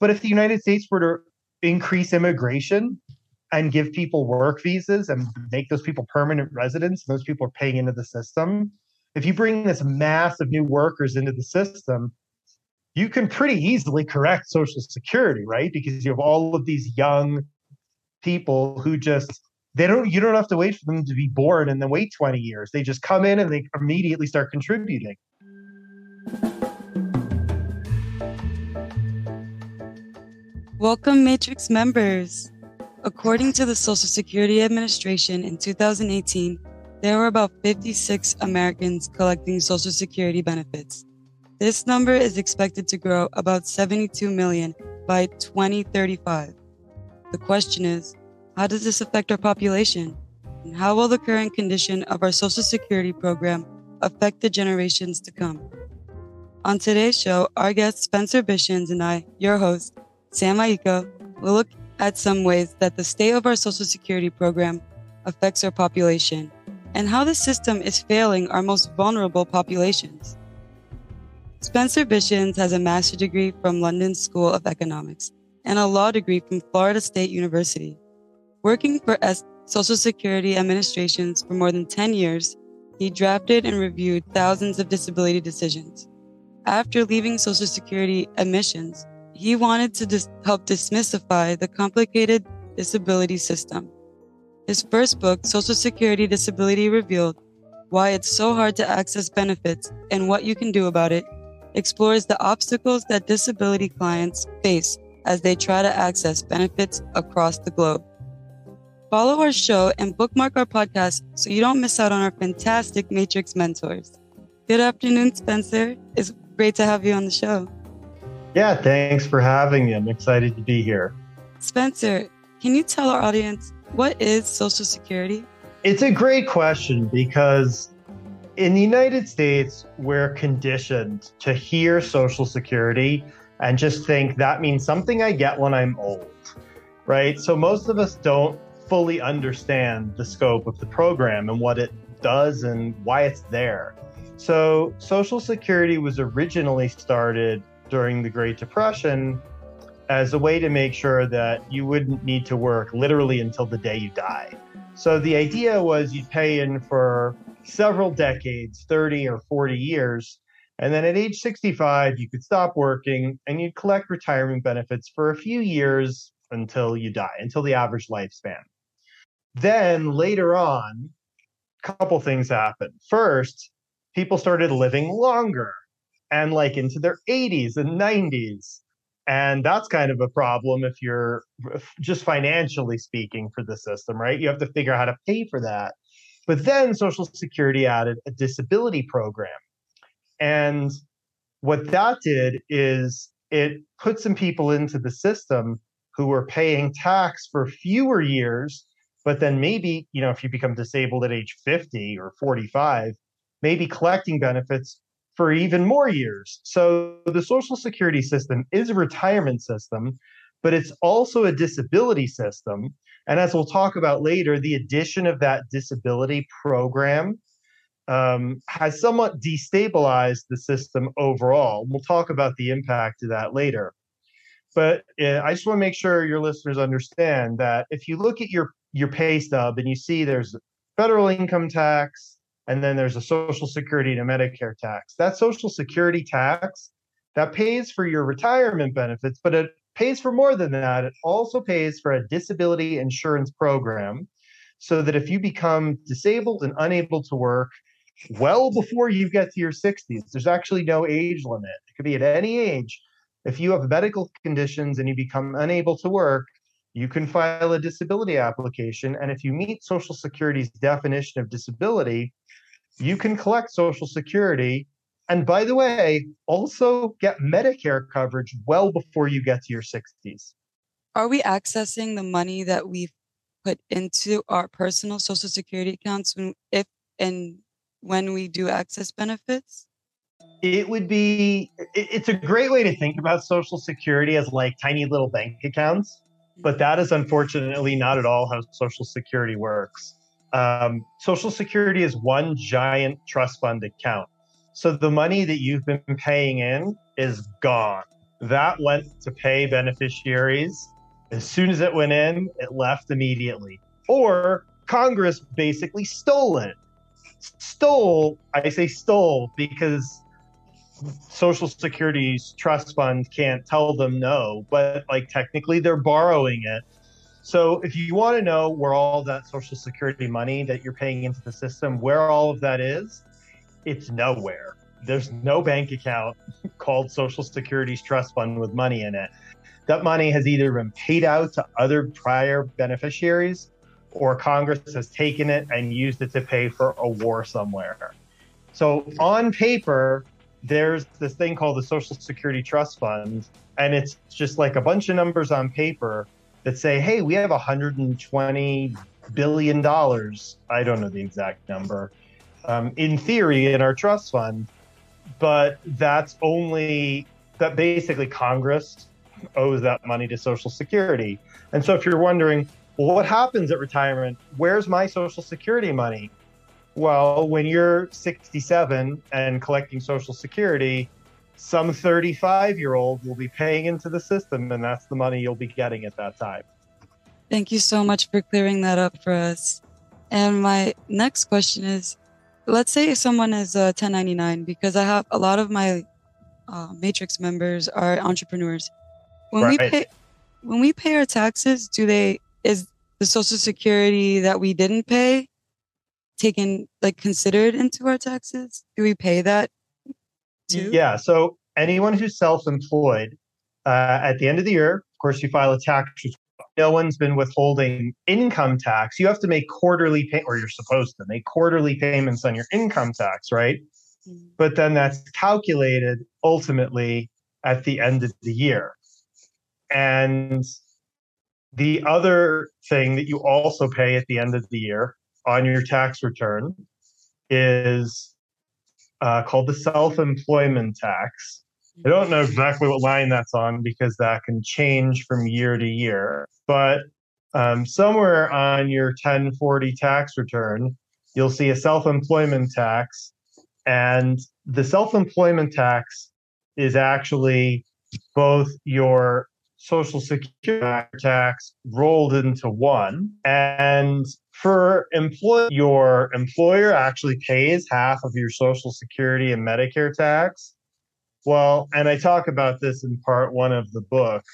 But if the United States were to increase immigration and give people work visas and make those people permanent residents, those people are paying into the system. If you bring this mass of new workers into the system, you can pretty easily correct Social Security, right? Because you have all of these young people who just they don't you don't have to wait for them to be born and then wait 20 years. They just come in and they immediately start contributing. Welcome, Matrix members. According to the Social Security Administration in 2018, there were about 56 Americans collecting Social Security benefits. This number is expected to grow about 72 million by 2035. The question is, how does this affect our population? And how will the current condition of our Social Security program affect the generations to come? On today's show, our guest Spencer Bishins and I, your host, Sam Aiko will look at some ways that the state of our Social Security program affects our population and how the system is failing our most vulnerable populations. Spencer Bishins has a master's degree from London School of Economics and a law degree from Florida State University. Working for S- Social Security administrations for more than 10 years, he drafted and reviewed thousands of disability decisions. After leaving Social Security admissions, he wanted to dis- help demystify the complicated disability system. His first book, Social Security Disability Revealed Why It's So Hard to Access Benefits and What You Can Do About It, explores the obstacles that disability clients face as they try to access benefits across the globe. Follow our show and bookmark our podcast so you don't miss out on our fantastic Matrix mentors. Good afternoon, Spencer. It's great to have you on the show. Yeah, thanks for having me. I'm excited to be here. Spencer, can you tell our audience what is Social Security? It's a great question because in the United States, we're conditioned to hear Social Security and just think that means something I get when I'm old, right? So most of us don't fully understand the scope of the program and what it does and why it's there. So Social Security was originally started during the Great Depression as a way to make sure that you wouldn't need to work literally until the day you die. So the idea was you'd pay in for several decades, 30 or 40 years, and then at age 65, you could stop working and you'd collect retirement benefits for a few years until you die, until the average lifespan. Then later on, a couple things happened. First, people started living longer and like into their 80s and 90s. And that's kind of a problem if you're just financially speaking for the system, right? You have to figure out how to pay for that. But then Social Security added a disability program. And what that did is it put some people into the system who were paying tax for fewer years, but then maybe, you know, if you become disabled at age 50 or 45, maybe collecting benefits for even more years. So the Social Security system is a retirement system, but it's also a disability system. And as we'll talk about later, the addition of that disability program um, has somewhat destabilized the system overall. We'll talk about the impact of that later. But uh, I just want to make sure your listeners understand that if you look at your your pay stub and you see there's federal income tax, and then there's a social security and a medicare tax. That social security tax that pays for your retirement benefits but it pays for more than that. It also pays for a disability insurance program so that if you become disabled and unable to work well before you get to your 60s there's actually no age limit. It could be at any age. If you have medical conditions and you become unable to work you can file a disability application. And if you meet social security's definition of disability you can collect Social Security. And by the way, also get Medicare coverage well before you get to your 60s. Are we accessing the money that we've put into our personal Social Security accounts when, if and when we do access benefits? It would be, it's a great way to think about Social Security as like tiny little bank accounts, but that is unfortunately not at all how Social Security works um, Social Security is one giant trust fund account. So the money that you've been paying in is gone. that went to pay beneficiaries. As soon as it went in, it left immediately. Or Congress basically stole it. Stole, I say stole because Social Security's trust fund can't tell them no, but like technically they're borrowing it. So if you want to know where all that Social Security money that you're paying into the system, where all of that is, it's nowhere. There's no bank account called Social Security's trust fund with money in it. That money has either been paid out to other prior beneficiaries or Congress has taken it and used it to pay for a war somewhere. So on paper, there's this thing called the Social Security Trust Fund, and it's just like a bunch of numbers on paper that say, hey, we have 120 billion dollars. I don't know the exact number. Um, in theory, in our trust fund, but that's only that basically Congress owes that money to Social Security. And so if you're wondering, well, what happens at retirement? Where's my Social Security money? Well, when you're 67 and collecting Social Security, some 35 year old will be paying into the system, and that's the money you'll be getting at that time. Thank you so much for clearing that up for us. And my next question is let's say someone is a 1099, because I have a lot of my uh, Matrix members are entrepreneurs. When right. we pay, when we pay our taxes, do they is the Social Security that we didn't pay taken like considered into our taxes? Do we pay that Yeah. So anyone who's self-employed, uh, at the end of the year, of course, you file a tax. No one's been withholding income tax. You have to make quarterly pay, or you're supposed to make quarterly payments on your income tax, right? Mm-hmm. But then that's calculated ultimately at the end of the year. And the other thing that you also pay at the end of the year on your tax return is uh, called the self employment tax. I don't know exactly what line that's on because that can change from year to year. But um, somewhere on your 1040 tax return, you'll see a self employment tax. And the self employment tax is actually both your social security tax rolled into one. And for employ your employer actually pays half of your social security and medicare tax. Well and i talk about this in part one of the book.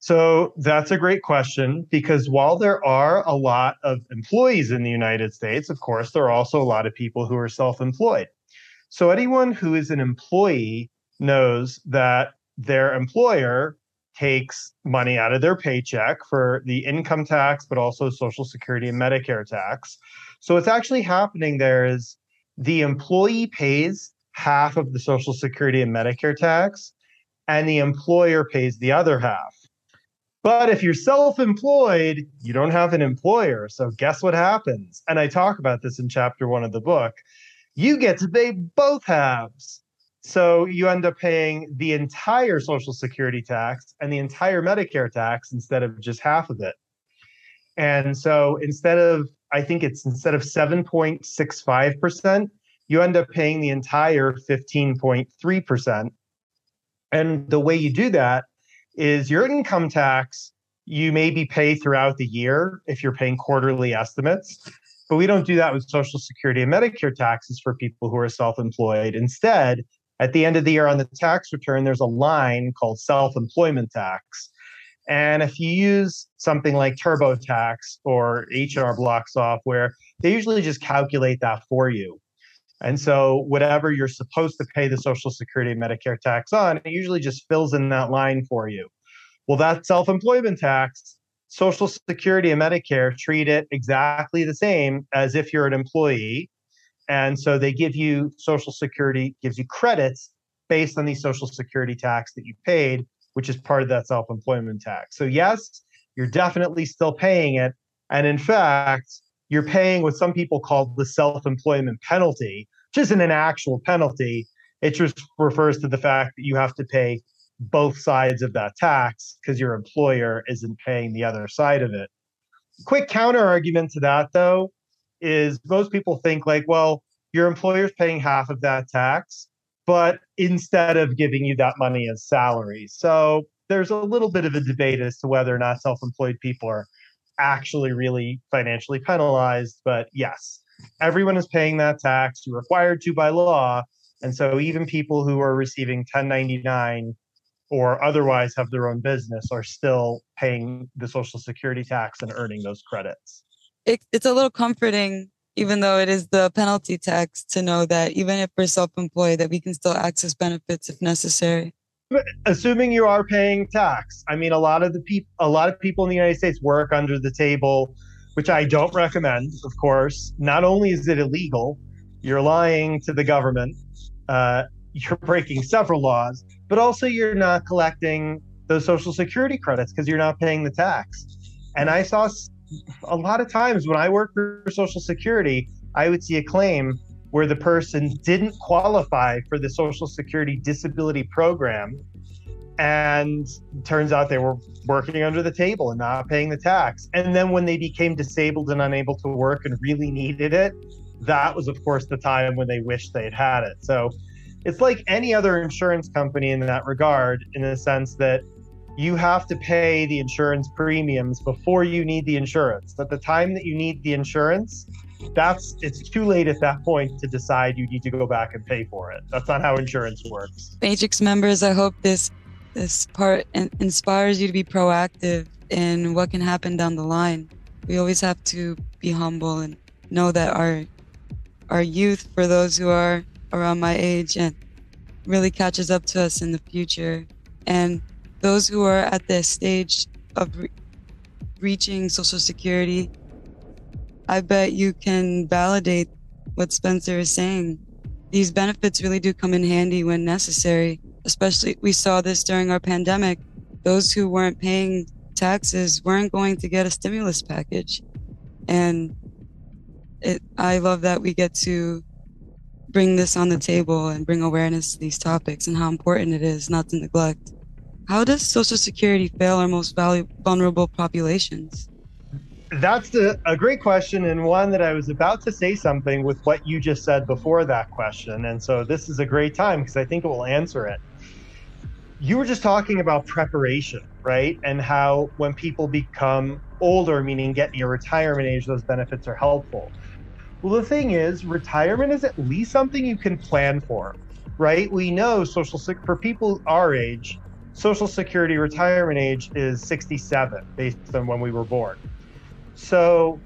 So that's a great question because while there are a lot of employees in the united states of course there are also a lot of people who are self-employed. So anyone who is an employee knows that their employer takes money out of their paycheck for the income tax, but also Social Security and Medicare tax. So what's actually happening there is the employee pays half of the Social Security and Medicare tax, and the employer pays the other half. But if you're self employed, you don't have an employer. So guess what happens? And I talk about this in chapter one of the book. You get to pay both halves. So you end up paying the entire Social Security tax and the entire Medicare tax instead of just half of it. And so instead of, I think it's instead of 7.65%, you end up paying the entire 15.3%. And the way you do that is your income tax, you maybe pay throughout the year if you're paying quarterly estimates. But we don't do that with Social Security and Medicare taxes for people who are self employed. Instead, at the end of the year on the tax return, there's a line called self employment tax. And if you use something like TurboTax or H&R Block software, they usually just calculate that for you. And so whatever you're supposed to pay the Social Security and Medicare tax on, it usually just fills in that line for you. Well, that self-employment tax, Social Security and Medicare treat it exactly the same as if you're an employee. And so they give you Social Security, gives you credits based on the Social Security tax that you paid, which is part of that self employment tax. So, yes, you're definitely still paying it. And in fact, you're paying what some people call the self employment penalty, which isn't an actual penalty. It just refers to the fact that you have to pay both sides of that tax because your employer isn't paying the other side of it. Quick counter argument to that, though, is most people think like, well, your employer's paying half of that tax. but instead of giving you that money as salary. So there's a little bit of a debate as to whether or not self employed people are actually really financially penalized. But yes, everyone is paying that tax. You're required to by law. And so even people who are receiving 1099 or otherwise have their own business are still paying the social security tax and earning those credits. It, it's a little comforting even though it is the penalty tax to know that even if we're self-employed that we can still access benefits if necessary. Assuming you are paying tax i mean a lot of the people a lot of people in the united states work under the table which i don't recommend of course. Not only is it illegal you're lying to the government uh, you're breaking several laws but also you're not collecting those social security credits because you're not paying the tax. And i saw a lot of times when I work for Social Security, I would see a claim where the person didn't qualify for the Social Security disability program. And turns out they were working under the table and not paying the tax. And then when they became disabled and unable to work and really needed it, that was, of course, the time when they wished they'd had it. So it's like any other insurance company in that regard, in the sense that you have to pay the insurance premiums before you need the insurance. At the time that you need the insurance, that's it's too late at that point to decide you need to go back and pay for it. That's not how insurance works. Matrix members, I hope this this part inspires you to be proactive in what can happen down the line. We always have to be humble and know that our our youth, for those who are around my age, and really catches up to us in the future. And those who are at the stage of re- reaching Social Security, I bet you can validate what Spencer is saying. These benefits really do come in handy when necessary. Especially, we saw this during our pandemic. Those who weren't paying taxes weren't going to get a stimulus package. And it, I love that we get to bring this on the table and bring awareness to these topics and how important it is not to neglect. How does Social Security fail our most vulnerable populations? That's a, a great question, and one that I was about to say something with what you just said before that question. And so this is a great time because I think it will answer it. You were just talking about preparation, right? And how when people become older, meaning get near retirement age, those benefits are helpful. Well, the thing is, retirement is at least something you can plan for, right? We know social for people our age, Social Security retirement age is 67 based on when we were born. So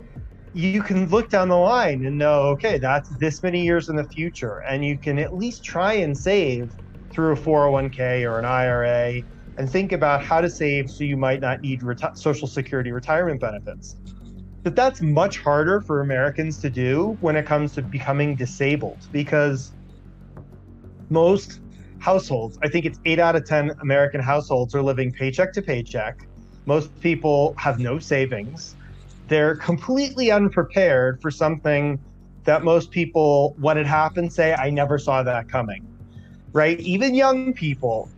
you can look down the line and know, okay, that's this many years in the future. And you can at least try and save through a 401k or an IRA and think about how to save so you might not need reti- Social Security retirement benefits. But that's much harder for Americans to do when it comes to becoming disabled because most households, I think it's eight out of 10 American households are living paycheck to paycheck. Most people have no savings. They're completely unprepared for something that most people, when it happens, say, I never saw that coming. Right? Even young people,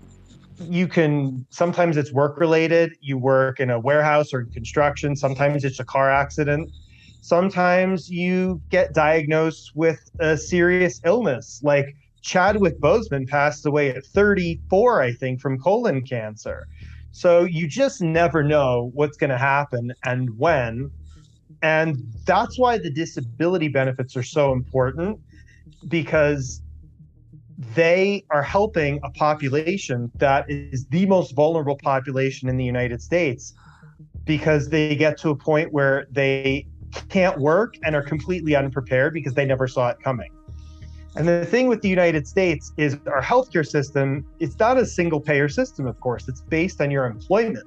you can sometimes it's work related. You work in a warehouse or construction, sometimes it's a car accident. Sometimes you get diagnosed with a serious illness like Chadwick Boseman passed away at 34, I think, from colon cancer. So you just never know what's going to happen and when. And that's why the disability benefits are so important because they are helping a population that is the most vulnerable population in the United States because they get to a point where they can't work and are completely unprepared because they never saw it coming. And the thing with the United States is our healthcare system, it's not a single payer system, of course, it's based on your employment.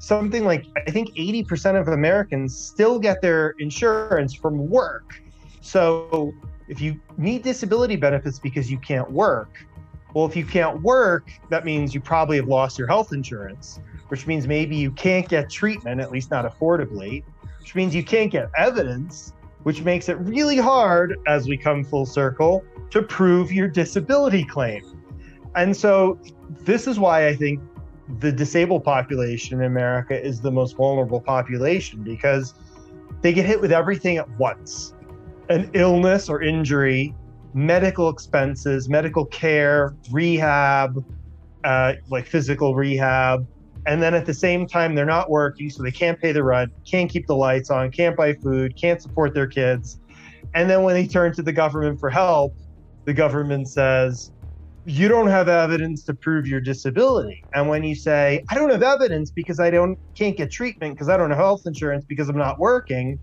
Something like, I think 80% of Americans still get their insurance from work. So if you need disability benefits because you can't work, well, if you can't work, that means you probably have lost your health insurance, which means maybe you can't get treatment, at least not affordably, which means you can't get evidence, which makes it really hard as we come full circle to prove your disability claim. And so, this is why I think the disabled population in America is the most vulnerable population because they get hit with everything at once an illness or injury, medical expenses, medical care, rehab, uh, like physical rehab. And then at the same time, they're not working, so they can't pay the rent, can't keep the lights on, can't buy food, can't support their kids. And then when they turn to the government for help, the government says, you don't have evidence to prove your disability. And when you say, I don't have evidence because I don't can't get treatment because I don't have health insurance because I'm not working,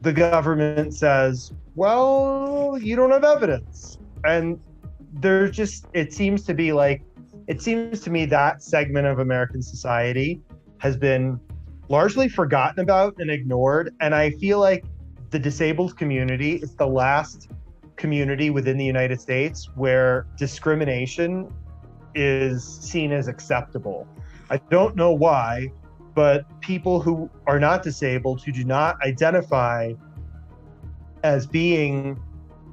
the government says, well, you don't have evidence. And there's just it seems to be like it seems to me that segment of American society has been largely forgotten about and ignored. And I feel like the disabled community is the last community within the United States where discrimination is seen as acceptable. I don't know why, but people who are not disabled, who do not identify as being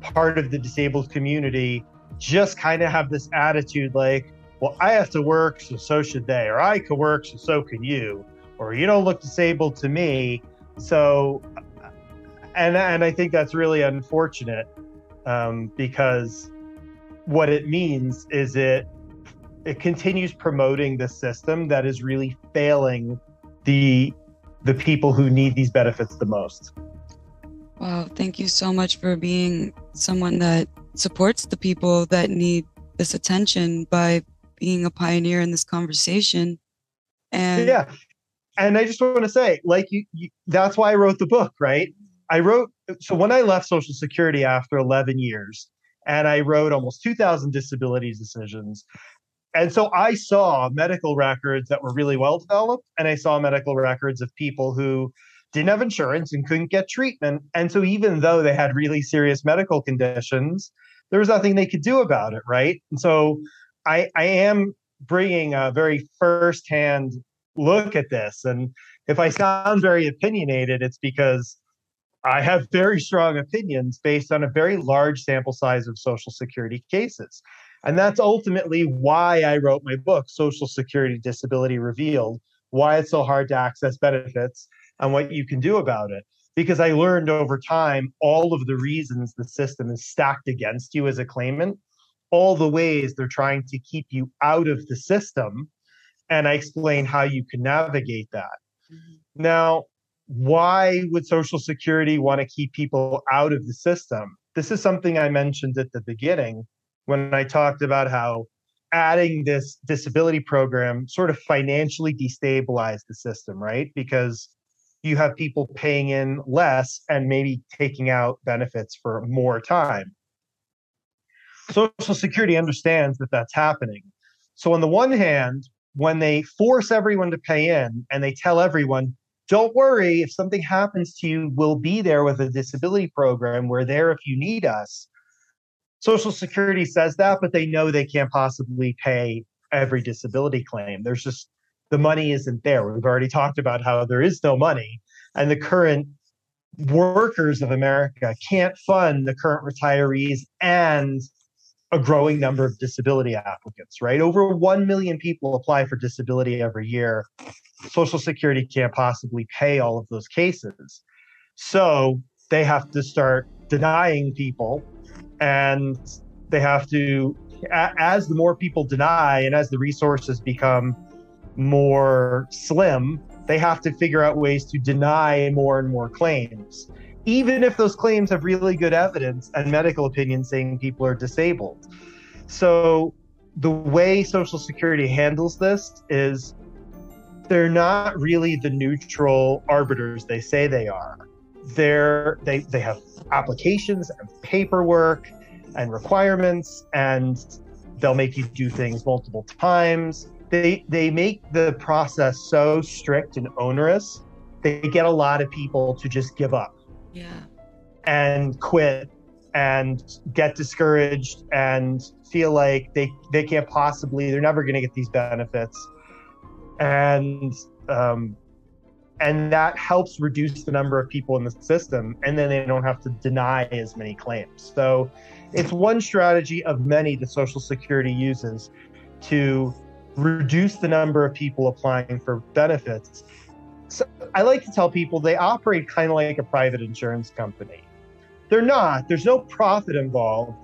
part of the disabled community, just kind of have this attitude like, well, I have to work, so so should they, or I can work, so so can you, or you don't look disabled to me. So, and and I think that's really unfortunate um, because what it means is it it continues promoting the system that is really failing the the people who need these benefits the most. Wow, thank you so much for being someone that supports the people that need this attention by being a pioneer in this conversation. And yeah, and I just want to say, like you, you that's why I wrote the book, right? I wrote so when I left Social Security after 11 years, and I wrote almost 2,000 disability decisions. And so I saw medical records that were really well developed, and I saw medical records of people who didn't have insurance and couldn't get treatment. And so even though they had really serious medical conditions, there was nothing they could do about it, right? And so I, I am bringing a very firsthand look at this. And if I sound very opinionated, it's because I have very strong opinions based on a very large sample size of Social Security cases. And that's ultimately why I wrote my book, Social Security Disability Revealed Why It's So Hard to Access Benefits and What You Can Do About It. Because I learned over time all of the reasons the system is stacked against you as a claimant, all the ways they're trying to keep you out of the system. And I explain how you can navigate that. Mm-hmm. Now, why would Social Security want to keep people out of the system? This is something I mentioned at the beginning when I talked about how adding this disability program sort of financially destabilized the system, right? Because you have people paying in less and maybe taking out benefits for more time. Social Security understands that that's happening. So, on the one hand, when they force everyone to pay in and they tell everyone, don't worry if something happens to you we'll be there with a disability program. We're there if you need us. Social security says that but they know they can't possibly pay every disability claim. There's just the money isn't there. We've already talked about how there is no money and the current workers of america can't fund the current retirees and a growing number of disability applicants, right? Over 1 million people apply for disability every year. Social Security can't possibly pay all of those cases. So they have to start denying people, and they have to, as the more people deny and as the resources become more slim, they have to figure out ways to deny more and more claims even if those claims have really good evidence and medical opinion saying people are disabled. So the way Social Security handles this is they're not really the neutral arbiters they say they are. They're they they have applications and paperwork and requirements and they'll make you do things multiple times. They they make the process so strict and onerous. They get a lot of people to just give up yeah. And quit and get discouraged and feel like they they can't possibly they're never going to get these benefits. And um, and that helps reduce the number of people in the system and then they don't have to deny as many claims. So it's one strategy of many that social security uses to reduce the number of people applying for benefits so I like to tell people they operate kind of like a private insurance company. They're not. There's no profit involved.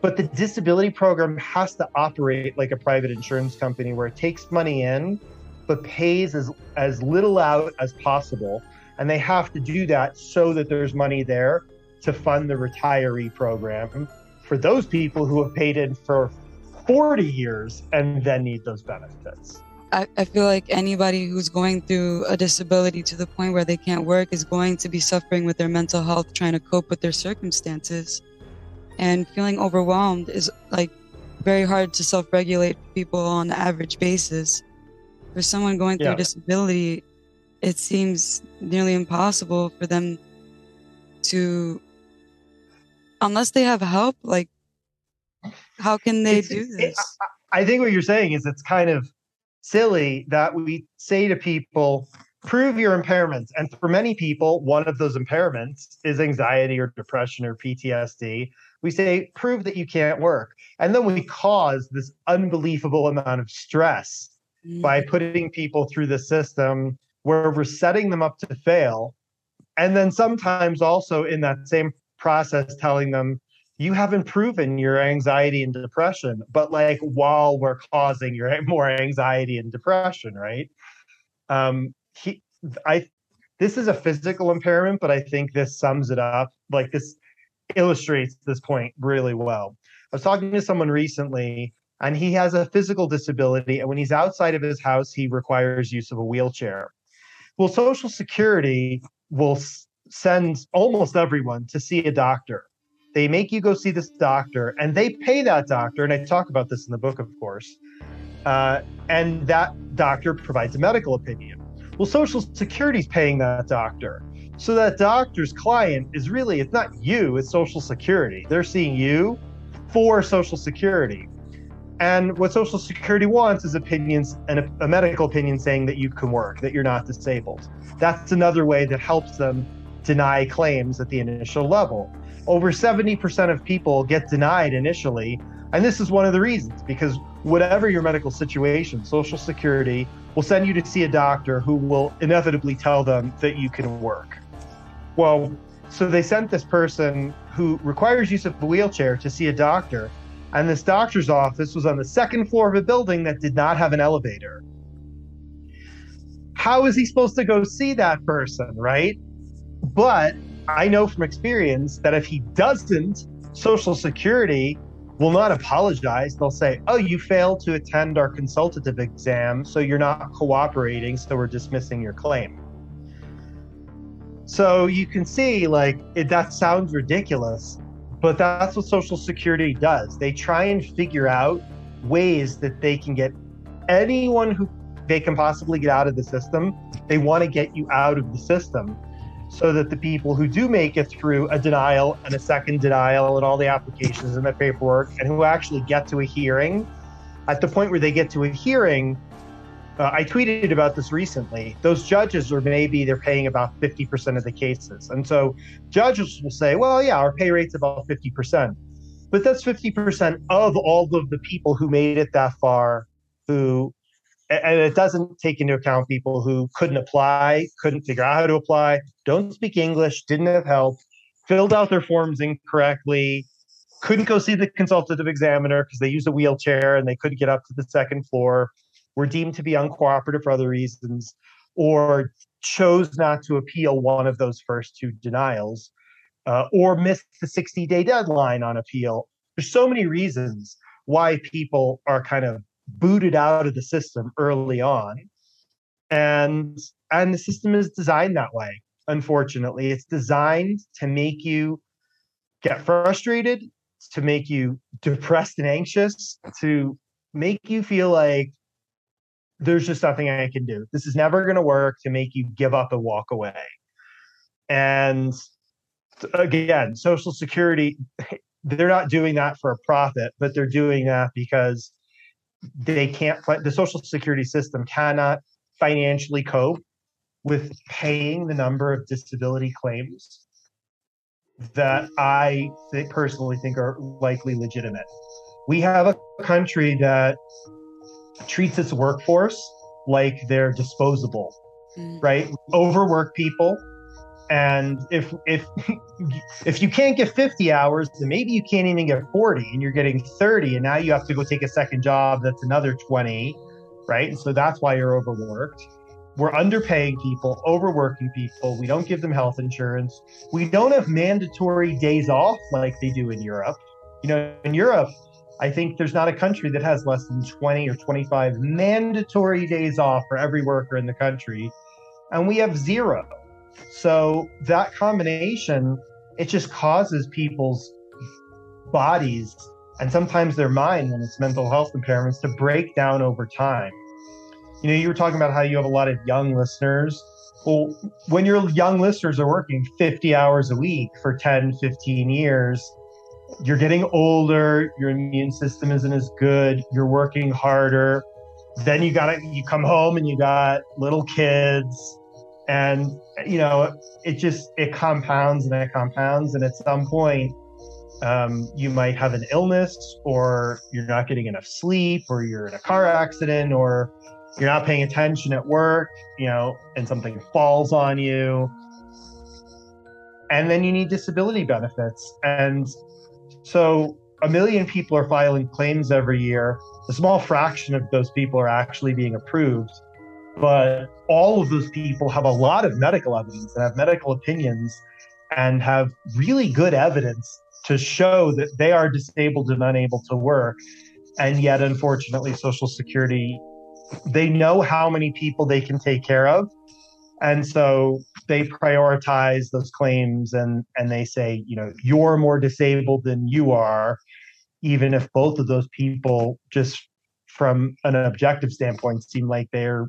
But the disability program has to operate like a private insurance company where it takes money in but pays as, as little out as possible. And they have to do that so that there's money there to fund the retiree program for those people who have paid in for 40 years and then need those benefits. I, I feel like anybody who's going through a disability to the point where they can't work is going to be suffering with their mental health, trying to cope with their circumstances. And feeling overwhelmed is like very hard to self regulate people on an average basis. For someone going through yeah. a disability, it seems nearly impossible for them to, unless they have help, like, how can they it's, do this? It, I think what you're saying is it's kind of silly that we say to people, prove your impairments. And for many people, one of those impairments is anxiety or depression or PTSD. We say, prove that you can't work. And then we cause this unbelievable amount of stress mm. by putting people through the system where we're setting them up to fail. And then sometimes also in that same process, telling them, you haven't proven your anxiety and depression, but like while we're causing your more anxiety and depression, right? Um, he, I, this is a physical impairment, but I think this sums it up. Like this illustrates this point really well. I was talking to someone recently, and he has a physical disability, and when he's outside of his house, he requires use of a wheelchair. Well, Social Security will send almost everyone to see a doctor they make you go see this doctor, and they pay that doctor. And I talk about this in the book, of course. Uh, and that doctor provides a medical opinion. Well, Social Security's paying that doctor. So that doctor's client is really, it's not you, it's Social Security. They're seeing you for Social Security. And what Social Security wants is opinions and a, a, medical opinion saying that you can work, that you're not disabled. That's another way that helps them deny claims at the initial level over 70% of people get denied initially. And this is one of the reasons because whatever your medical situation, Social Security will send you to see a doctor who will inevitably tell them that you can work. Well, so they sent this person who requires use of a wheelchair to see a doctor. And this doctor's office was on the second floor of a building that did not have an elevator. How is he supposed to go see that person, right? But I know from experience that if he doesn't, Social Security will not apologize. They'll say, Oh, you failed to attend our consultative exam, so you're not cooperating, so we're dismissing your claim. So you can see, like, it, that sounds ridiculous, but that's what Social Security does. They try and figure out ways that they can get anyone who they can possibly get out of the system. They want to get you out of the system so that the people who do make it through a denial and a second denial and all the applications and the paperwork and who actually get to a hearing at the point where they get to a hearing uh, i tweeted about this recently. Those judges are maybe they're paying about 50% of the cases. And so judges will say well yeah our pay rate's about 50% but that's 50% of all of the people who made it that far who and it doesn't take into account people who couldn't apply, couldn't figure out how to apply, don't speak English, didn't have help, filled out their forms incorrectly, couldn't go see the consultative examiner because they used a wheelchair and they couldn't get up to the second floor, were deemed to be uncooperative for other reasons, or chose not to appeal one of those first two denials, uh, or missed the 60 day deadline on appeal. There's so many reasons why people are kind of booted out of the system early on. And and the system is designed that way unfortunately. It's designed to make you get frustrated to make you depressed and anxious to make you feel like there's just nothing i can do. This is never going to work to make you give up and walk away. And again social security they're not doing that for a profit but they're doing that because they can't the social security system cannot financially cope with paying the number of disability claims that I think, personally think are likely legitimate. We have a country that treats its workforce like they're disposable, mm. right? Overwork people And if if if you can't get 50 hours, then maybe you can't even get 40 and you're getting 30 and now you have to go take a second job that's another 20, right? And so that's why you're overworked. We're underpaying people, overworking people. We don't give them health insurance. We don't have mandatory days off like they do in Europe. You know, in Europe, I think there's not a country that has less than 20 or 25 mandatory days off for every worker in the country. And we have zero. So that combination, it just causes people's bodies and sometimes their mind when it's mental health impairments to break down over time. You know, you were talking about how you have a lot of young listeners. Well, when your young listeners are working 50 hours a week for 10, 15 years, you're getting older, your immune system isn't as good, you're working harder. Then you got to you come home and you got little kids and you know it just it compounds and it compounds. And at some point um, you might have an illness or you're not getting enough sleep or you're in a car accident or you're not paying attention at work you know and something falls on you. And then you need disability benefits. And so a million people are filing claims every year. A small fraction of those people are actually being approved but all of those people have a lot of medical evidence and have medical opinions and have really good evidence to show that they are disabled and unable to work. And yet, unfortunately, Social Security, they know how many people they can take care of. And so they prioritize those claims and, and they say, you know, you're more disabled than you are, even if both of those people, just from an objective standpoint, seem like they're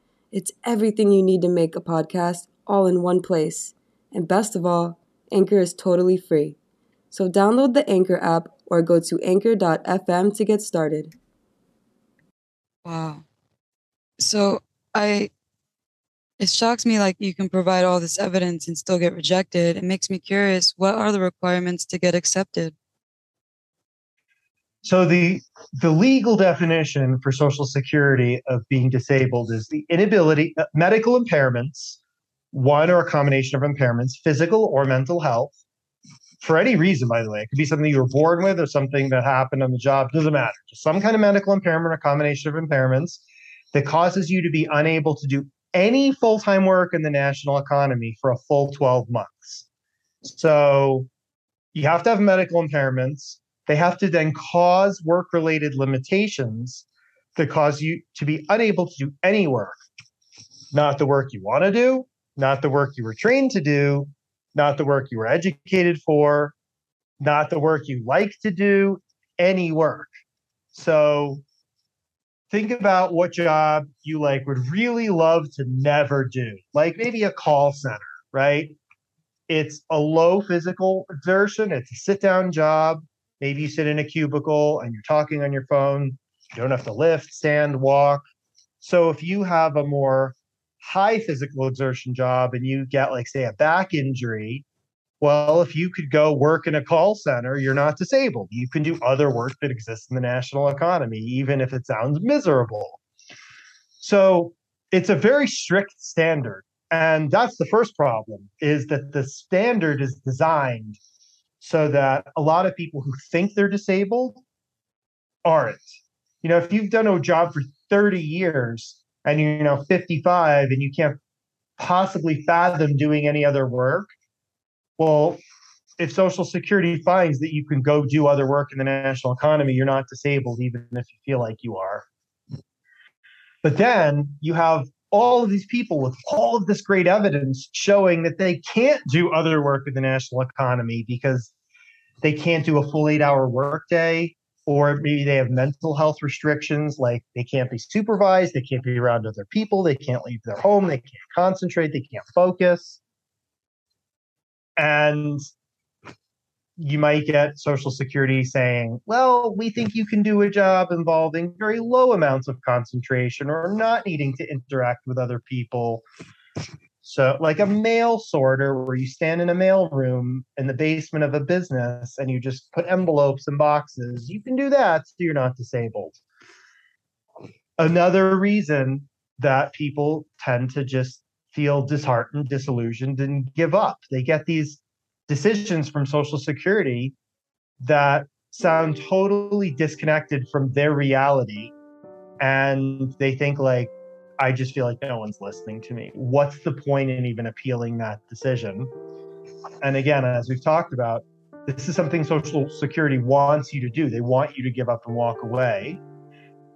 It's everything you need to make a podcast all in one place. And best of all, Anchor is totally free. So download the Anchor app or go to anchor.fm to get started. Wow. So I it shocks me like you can provide all this evidence and still get rejected. It makes me curious, what are the requirements to get accepted? So the the legal definition for Social Security of being disabled is the inability, uh, medical impairments, one or a combination of impairments, physical or mental health, for any reason. By the way, it could be something you were born with or something that happened on the job. Doesn't matter. Just some kind of medical impairment or combination of impairments that causes you to be unable to do any full time work in the national economy for a full 12 months. So you have to have medical impairments they have to then cause work related limitations that cause you to be unable to do any work. Not the work you want to do, not the work you were trained to do, not the work you were educated for, not the work you like to do, any work. So think about what job you like would really love to never do, like maybe a call center, right? It's a low physical exertion, it's a sit down job. Maybe you sit in a cubicle and you're talking on your phone. You don't have to lift, stand, walk. So if you have a more high physical exertion job and you get, like, say, a back injury, well, if you could go work in a call center, you're not disabled. You can do other work that exists in the national economy, even if it sounds miserable. So it's a very strict standard. And that's the first problem is that the standard is designed so that a lot of people who think they're disabled aren't. You know, if you've done a job for 30 years and you're you know 55 and you can't possibly fathom doing any other work, well, if Social Security finds that you can go do other work in the national economy, you're not disabled, even if you feel like you are. But then you have all of these people with all of this great evidence showing that they can't do other work in the national economy because they can't do a full eight hour workday, or maybe they have mental health restrictions like they can't be supervised, they can't be around other people, they can't leave their home, they can't concentrate, they can't focus. And you might get Social Security saying, well, we think you can do a job involving very low amounts of concentration or not needing to interact with other people. So, like a mail sorter where you stand in a mail room in the basement of a business and you just put envelopes and boxes, you can do that so you're not disabled. Another reason that people tend to just feel disheartened, disillusioned, and give up. They get these decisions from Social Security that sound totally disconnected from their reality. And they think, like, I just feel like no one's listening to me. What's the point in even appealing that decision? And again, as we've talked about, this is something Social Security wants you to do. They want you to give up and walk away.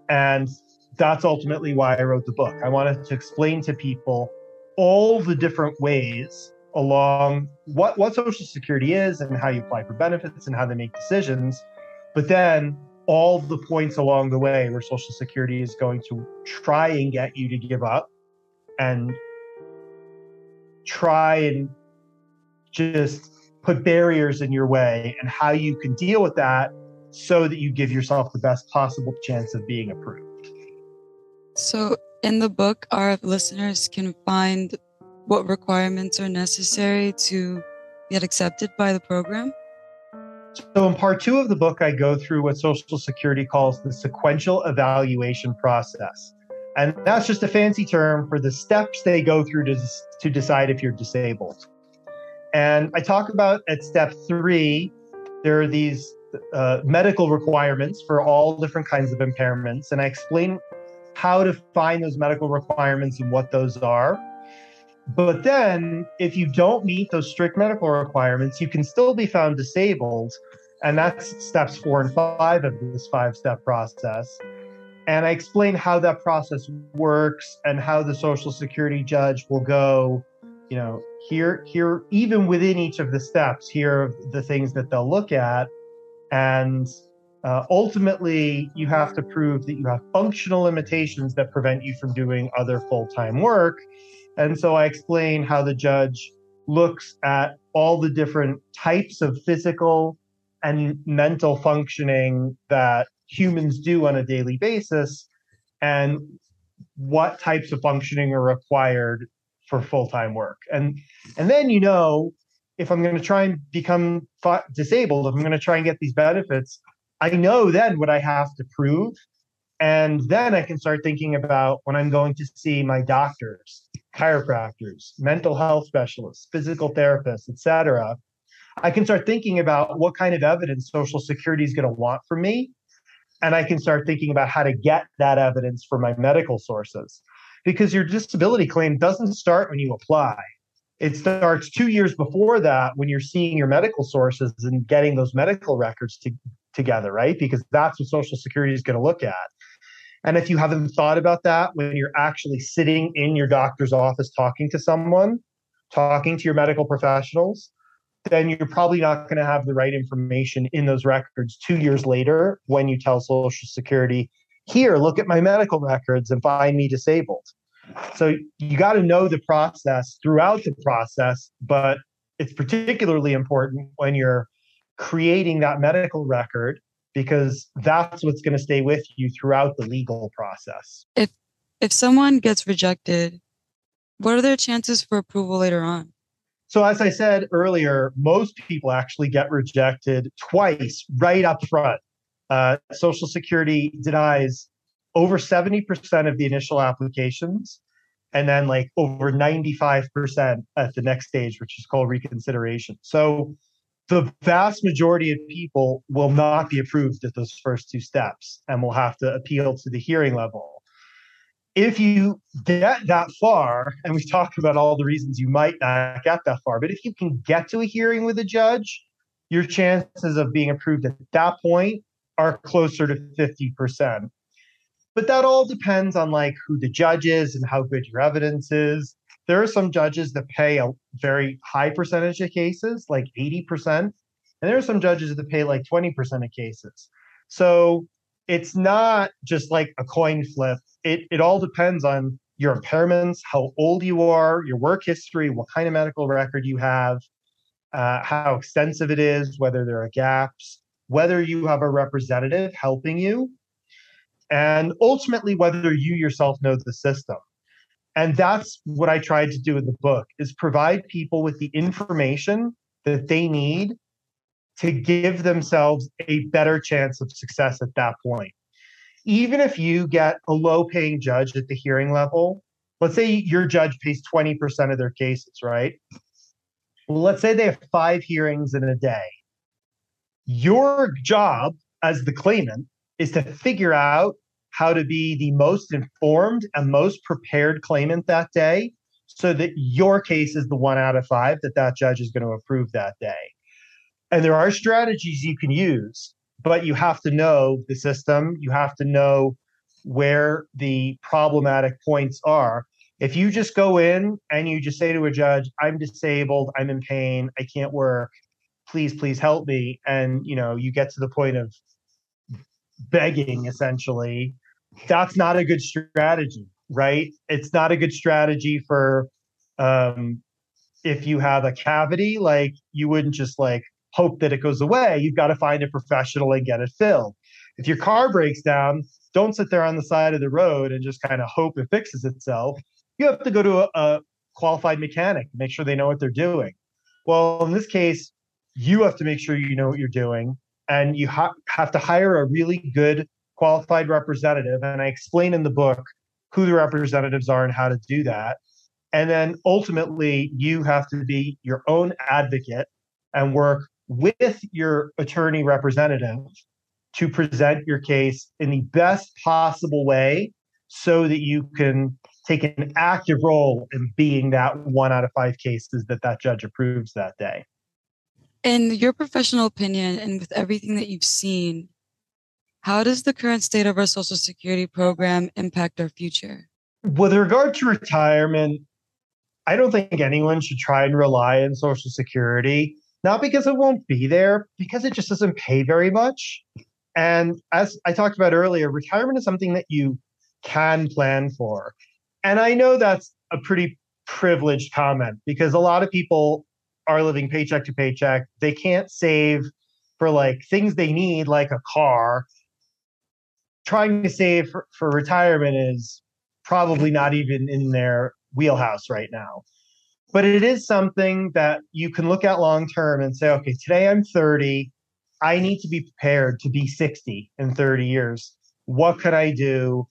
And that's ultimately why I wrote the book. I wanted to explain to people all the different ways along what, what Social Security is and how you apply for benefits and how they make decisions. But then all the points along the way where Social Security is going to try and get you to give up and try and just put barriers in your way and how you can deal with that so that you give yourself the best possible chance of being approved. So, in the book, our listeners can find what requirements are necessary to get accepted by the program? So, in part two of the book, I go through what Social Security calls the sequential evaluation process. And that's just a fancy term for the steps they go through to, to decide if you're disabled. And I talk about at step three, there are these uh, medical requirements for all different kinds of impairments. And I explain how to find those medical requirements and what those are. But then, if you don't meet those strict medical requirements, you can still be found disabled. And that's steps four and five of this five step process. And I explain how that process works and how the Social Security judge will go, you know, here, here, even within each of the steps, here are the things that they'll look at. And uh, ultimately, you have to prove that you have functional limitations that prevent you from doing other full time work. And so I explain how the judge looks at all the different types of physical and mental functioning that humans do on a daily basis and what types of functioning are required for full-time work. And and then you know if I'm going to try and become disabled, if I'm going to try and get these benefits, I know then what I have to prove and then I can start thinking about when I'm going to see my doctors chiropractors, mental health specialists, physical therapists, etc., I can start thinking about what kind of evidence Social Security is going to want from me. And I can start thinking about how to get that evidence from my medical sources. Because your disability claim doesn't start when you apply. It starts two years before that when you're seeing your medical sources and getting those medical records to, together, right? Because that's what Social Security is going to look at. And if you haven't thought about that when you're actually sitting in your doctor's office talking to someone, talking to your medical professionals, then you're probably not going to have the right information in those records two years later when you tell Social Security, here, look at my medical records and find me disabled. So you got to know the process throughout the process, but it's particularly important when you're creating that medical record because that's what's going to stay with you throughout the legal process. If if someone gets rejected, what are their chances for approval later on? So as I said earlier, most people actually get rejected twice right up front. Uh, Social Security denies over 70% of the initial applications and then like over 95% at the next stage, which is called reconsideration. So the vast majority of people will not be approved at those first two steps and will have to appeal to the hearing level. If you get that far, and we've talked about all the reasons you might not get that far, but if you can get to a hearing with a judge, your chances of being approved at that point are closer to 50%. But that all depends on like who the judge is and how good your evidence is there are some judges that pay a very high percentage of cases, like 80%, and there are some judges that pay like 20% of cases. So it's not just like a coin flip. It it all depends on your impairments, how old you are, your work history, what kind of medical record you have. uh, how extensive it is, whether there are gaps, whether you have a representative helping you, and ultimately whether you yourself know the system. And that's what I tried to do in the book is provide people with the information that they need to give themselves a better chance of success at that point. Even if you get a low paying judge at the hearing level, let's say your judge pays 20% of their cases, right? Well, let's say they have five hearings in a day. Your job as the claimant is to figure out how to be the most informed and most prepared claimant that day so that your case is the one out of five that that judge is going to approve that day. And there are strategies you can use, but you have to know the system. You have to know where the problematic points are. If you just go in and you just say to a judge, I'm disabled, I'm in pain, I can't work, please, please help me. And you know, you get to the point of begging essentially, that's not a good strategy, right? It's not a good strategy for um if you have a cavity, like you wouldn't just like hope that it goes away. You've got to find a professional and get it filled. If your car breaks down, don't sit there on the side of the road and just kind of hope it fixes itself. You have to go to a, a qualified mechanic, make sure they know what they're doing. Well, in this case, you have to make sure you know what you're doing and you ha- have to hire a really good qualified representative. And I explain in the book who the representatives are and how to do that. And then ultimately, you have to be your own advocate and work with your attorney representative to present your case in the best possible way so that you can take an active role in being that one out of five cases that that judge approves that day. In your professional opinion, and with everything that you've seen, how does the current state of our Social Security program impact our future? With regard to retirement, I don't think anyone should try and rely on Social Security not because it won't be there, because it just doesn't pay very much. And as I talked about earlier, retirement is something that you can plan for. And I know that's a pretty privileged comment because a lot of people are living paycheck to paycheck. They can't save for like things they need, like a car. Trying to save for, for retirement is probably not even in their wheelhouse right now but it is something that you can look at long term and say, okay, today I'm 30. I need to be prepared to be 60 in 30 years. What could I do?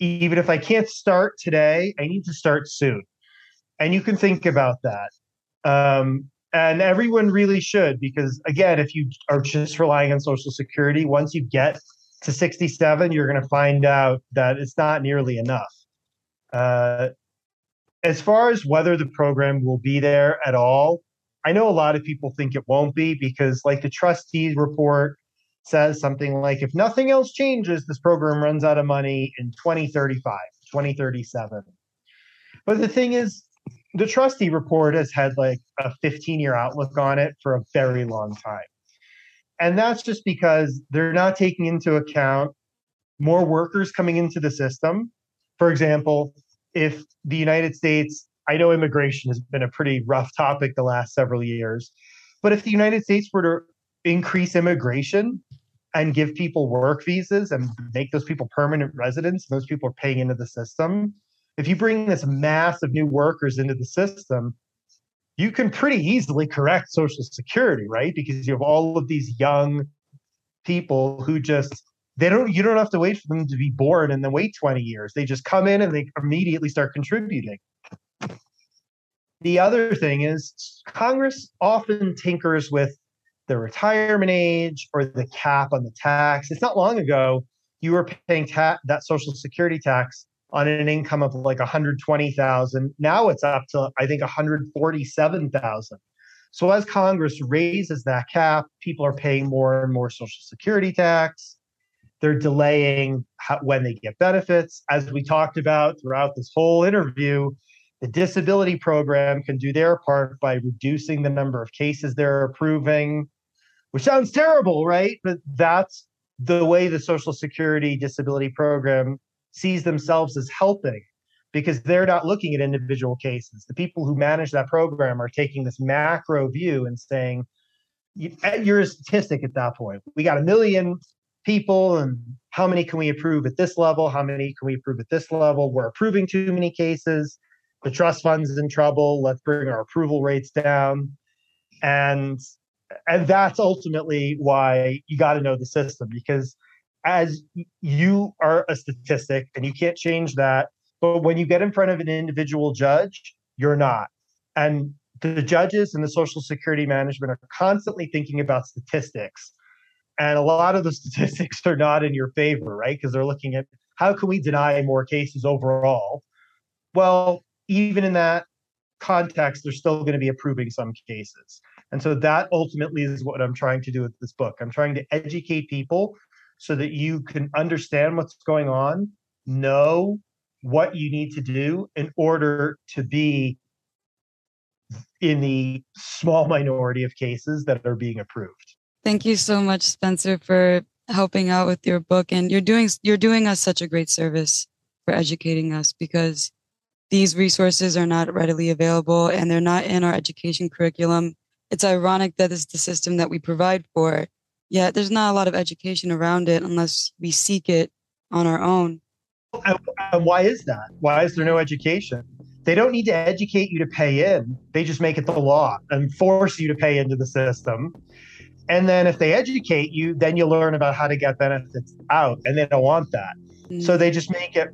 Even if I can't start today, I need to start soon. And you can think about that. Um, and everyone really should, because again, if you are just relying on Social Security, once you get to 67, you're going to find out that it's not nearly enough. Uh, as far as whether the program will be there at all, I know a lot of people think it won't be because, like, the trustees report says something like, if nothing else changes, this program runs out of money in 2035, 2037. But the thing is, the trustee report has had like a 15 year outlook on it for a very long time. And that's just because they're not taking into account more workers coming into the system. For example, if the United States, I know immigration has been a pretty rough topic the last several years, but if the United States were to increase immigration and give people work visas and make those people permanent residents, those people are paying into the system. If you bring this mass of new workers into the system, you can pretty easily correct Social Security, right? Because you have all of these young people who just they don't you don't have to wait for them to be born and then wait 20 years. They just come in and they immediately start contributing. The other thing is congress often tinkers with the retirement age or the cap on the tax. It's not long ago you were paying ta- that social security tax on an income of like 120,000 now it's up to i think 147,000 so as congress raises that cap people are paying more and more social security tax they're delaying how, when they get benefits. As we talked about throughout this whole interview, the disability program can do their part by reducing the number of cases they're approving, which sounds terrible, right? But that's the way the Social Security disability program sees themselves as helping. because they're not looking at individual cases. The people who manage that program are taking this macro view and saying, you're a statistic at that point. We got a million people, and how many can we approve at this level? How many can we approve at this level? We're approving too many cases. The trust fund is in trouble. Let's bring our approval rates down. And and that's ultimately why you got to know the system because as you are a statistic and you can't change that but when you get in front of an individual judge you're not. And the judges and the social security management are constantly thinking about statistics. And a lot of the statistics are not in your favor right? Because they're looking at how can we deny more cases overall? Well even in that context they're still going to be approving some cases. And so that ultimately is what i'm trying to do with this book. I'm trying to educate people so that you can understand what's going on know what you need to do in order to be in the small minority of cases that are being approved. Thank you so much, Spencer, for helping out with your book. And you're doing you're doing us such a great service for educating us because these resources are not readily available and they're not in our education curriculum. It's ironic that it's the system that we provide for, yet there's not a lot of education around it unless we seek it on our own. And why is that? Why is there no education? They don't need to educate you to pay in. They just make it the law and force you to pay into the system. And then if they educate you, then you learn about how to get benefits out. And they don't want that. Mm-hmm. So they just make it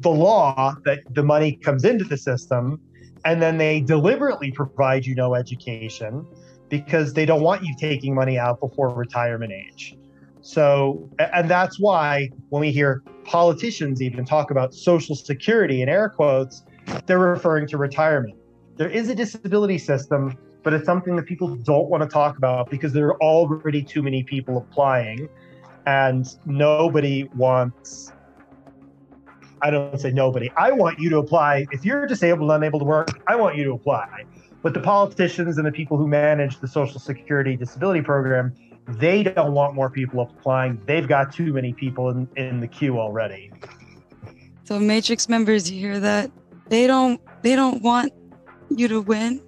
the law that the money comes into the system. And then they deliberately provide you no education because they don't want you taking money out before retirement age. So, and that's why when we hear politicians even talk about social security in air quotes, they're referring to retirement. There is a disability system, but it's something that people don't want to talk about because there are already too many people applying and nobody wants I don't say nobody. I want you to apply. If you're disabled and unable to work, I want you to apply. But the politicians and the people who manage the Social Security disability program, they don't want more people applying. They've got too many people in, in the queue already. So Matrix members, you hear that? They don't they don't want you to win,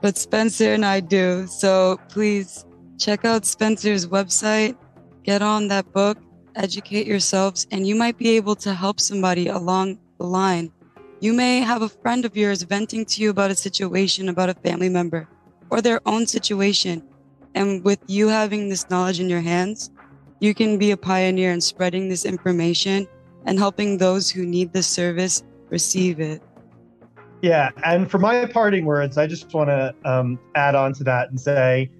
but Spencer and I do. So please check out Spencer's website, get on that book, educate yourselves, and you might be able to help somebody along the line. You may have a friend of yours venting to you about a situation, about a family member, or their own situation and with you having this knowledge in your hands, you can be a pioneer in spreading this information and helping those who need this service receive it. Yeah. And for my parting words, I just want to um, add on to that and say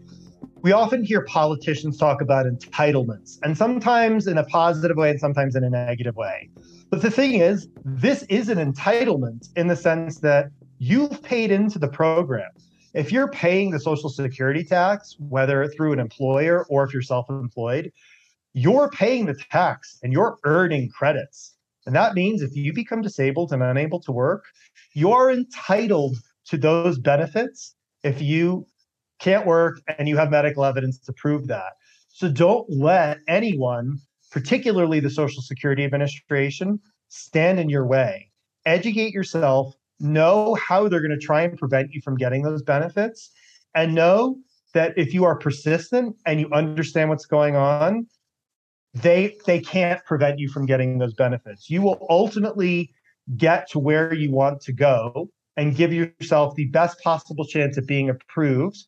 we often hear politicians talk about entitlements, and sometimes in a positive way and sometimes in a negative way. But the thing is, this is an entitlement in the sense that you've paid into the program if you're paying the social security tax, whether through an employer or if you're self employed, you're paying the tax and you're earning credits. And that means if you become disabled and unable to work, you're entitled to those benefits if you can't work and you have medical evidence to prove that. So don't let anyone, particularly the Social Security Administration, stand in your way. Educate yourself, know how they're going to try and prevent you from getting those benefits. And know that if you are persistent and you understand what's going on they they can't prevent you from getting those benefits. You will ultimately get to where you want to go and give yourself the best possible chance of being approved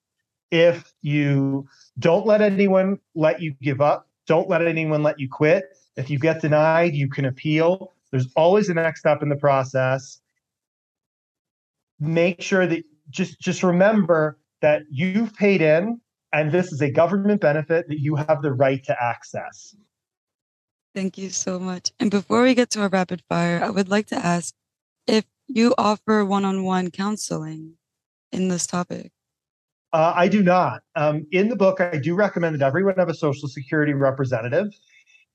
if you don't let anyone let you give up don't let anyone let you quit if you get denied you can appeal there's always a next step in the process make sure that just just remember that you've paid in and this is a government benefit that you have the right to access. Thank you so much. And before we get to our rapid fire, I would like to ask if you offer one on one counseling in this topic. Uh, I do not. Um, in the book, I do recommend that everyone have a Social Security representative.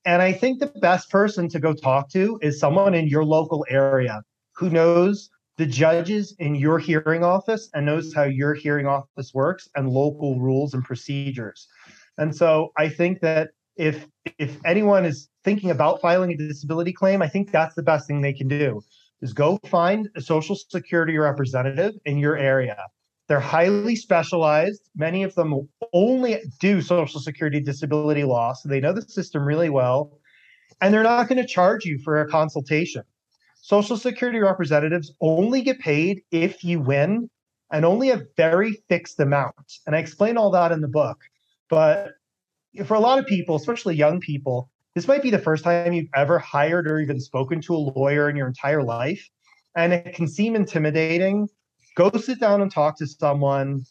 And I think the best person to go talk to is someone in your local area who knows the judges in your hearing office and knows how your hearing office works and local rules and procedures. And so I think that if if anyone is thinking about filing a disability claim, I think that's the best thing they can do. is go find a social security representative in your area. They're highly specialized. Many of them only do social security disability law, so they know the system really well. And they're not going to charge you for a consultation. Social security representatives only get paid if you win and only a very fixed amount. And I explain all that in the book. But for a lot of people, especially young people, this might be the first time you've ever hired or even spoken to a lawyer in your entire life. And it can seem intimidating. Go sit down and talk to someone.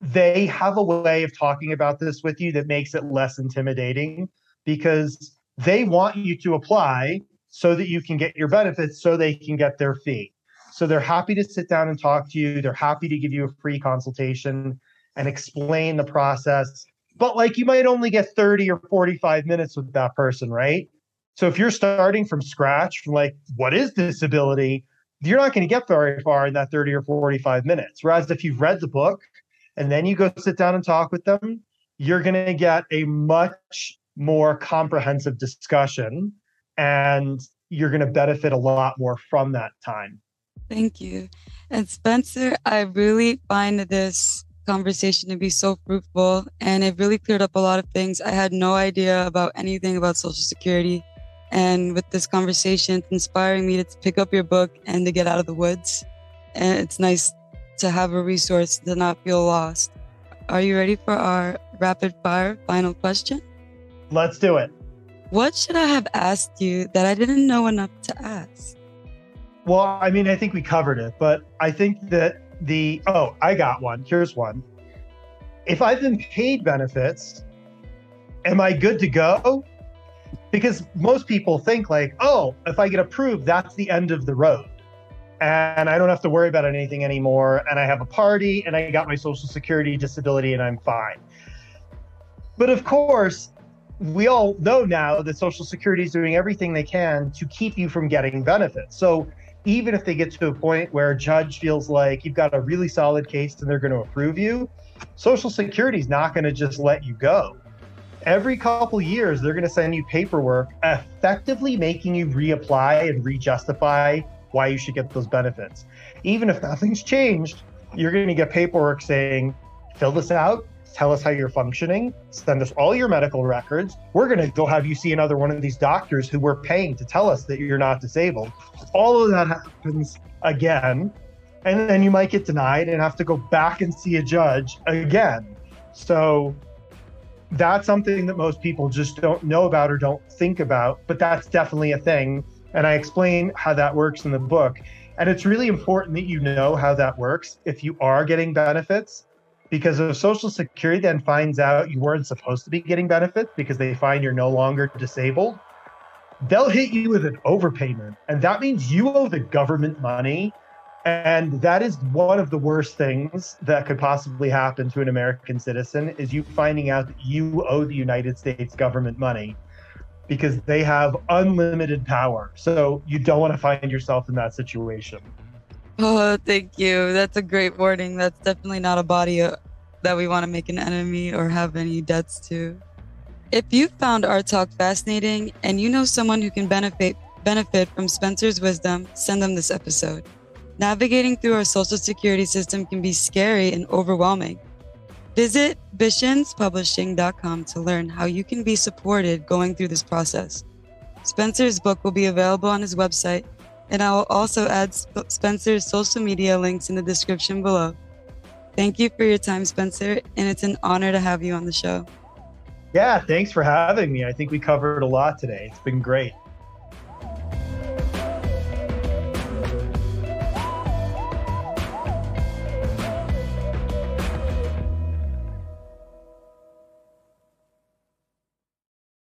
They have a way of talking about this with you that makes it less intimidating because they want you to apply so that you can get your benefits so they can get their fee. So they're happy to sit down and talk to you. They're happy to give you a free consultation and explain the process but like you might only get 30 or 45 minutes with that person, right? So if you're starting from scratch, from like, what is disability? You're not going to get very far in that 30 or 45 minutes. Whereas if you've read the book and then you go sit down and talk with them, you're going to get a much more comprehensive discussion and you're going to benefit a lot more from that time. Thank you. And Spencer, I really find this conversation to be so fruitful and it really cleared up a lot of things. I had no idea about anything about Social Security. And with this conversation, it's inspiring me to pick up your book and to get out of the woods. And it's nice to have a resource to not feel lost. Are you ready for our rapid fire final question? Let's do it. What should I have asked you that I didn't know enough to ask? Well, I mean, I think we covered it, but I think that the oh, I got one. Here's one. If I've been paid benefits, am I good to go? Because most people think like, oh, if I get approved, that's the end of the road. And I don't have to worry about anything anymore. And I have a party and I got my social security disability and I'm fine. But of course, we all know now that Social Security is doing everything they can to keep you from getting benefits. So even if they get to a point where a judge feels like you've got a really solid case and they're going to approve you, Social Security is not going to just let you go. Every couple years, they're going to send you paperwork effectively making you reapply and re-justify why you should get those benefits. Even if nothing's changed, you're going to get paperwork saying, fill this out, tell us how you're functioning, send us all your medical records. We're going to go have you see another one of these doctors who we're paying to tell us that you're not disabled. All of that happens again. And then you might get denied and have to go back and see a judge again. So that's something that most people just don't know about or don't think about, but that's definitely a thing. And I explain how that works in the book. And it's really important that you know how that works if you are getting benefits because if Social Security then finds out you weren't supposed to be getting benefits because they find you're no longer disabled, they'll hit you with an overpayment. And that means you owe the government money. And that is one of the worst things that could possibly happen to an American citizen is you finding out that you owe the United States government money because they have unlimited power. So you don't want to find yourself in that situation. Oh, thank you. That's a great warning. That's definitely not a body uh, that we want to make an enemy or have any debts to. If you found our talk fascinating and you know someone who can benefit benefit from Spencer's wisdom, send them this episode. Navigating through our social security system can be scary and overwhelming. Visit bishinspublishing.com to learn how you can be supported going through this process. Spencer's book will be available on his website and I will also add Spencer's social media links in the description below. Thank you for your time, Spencer, and it's an honor to have you on the show. Yeah, thanks for having me. I think we covered a lot today. It's been great.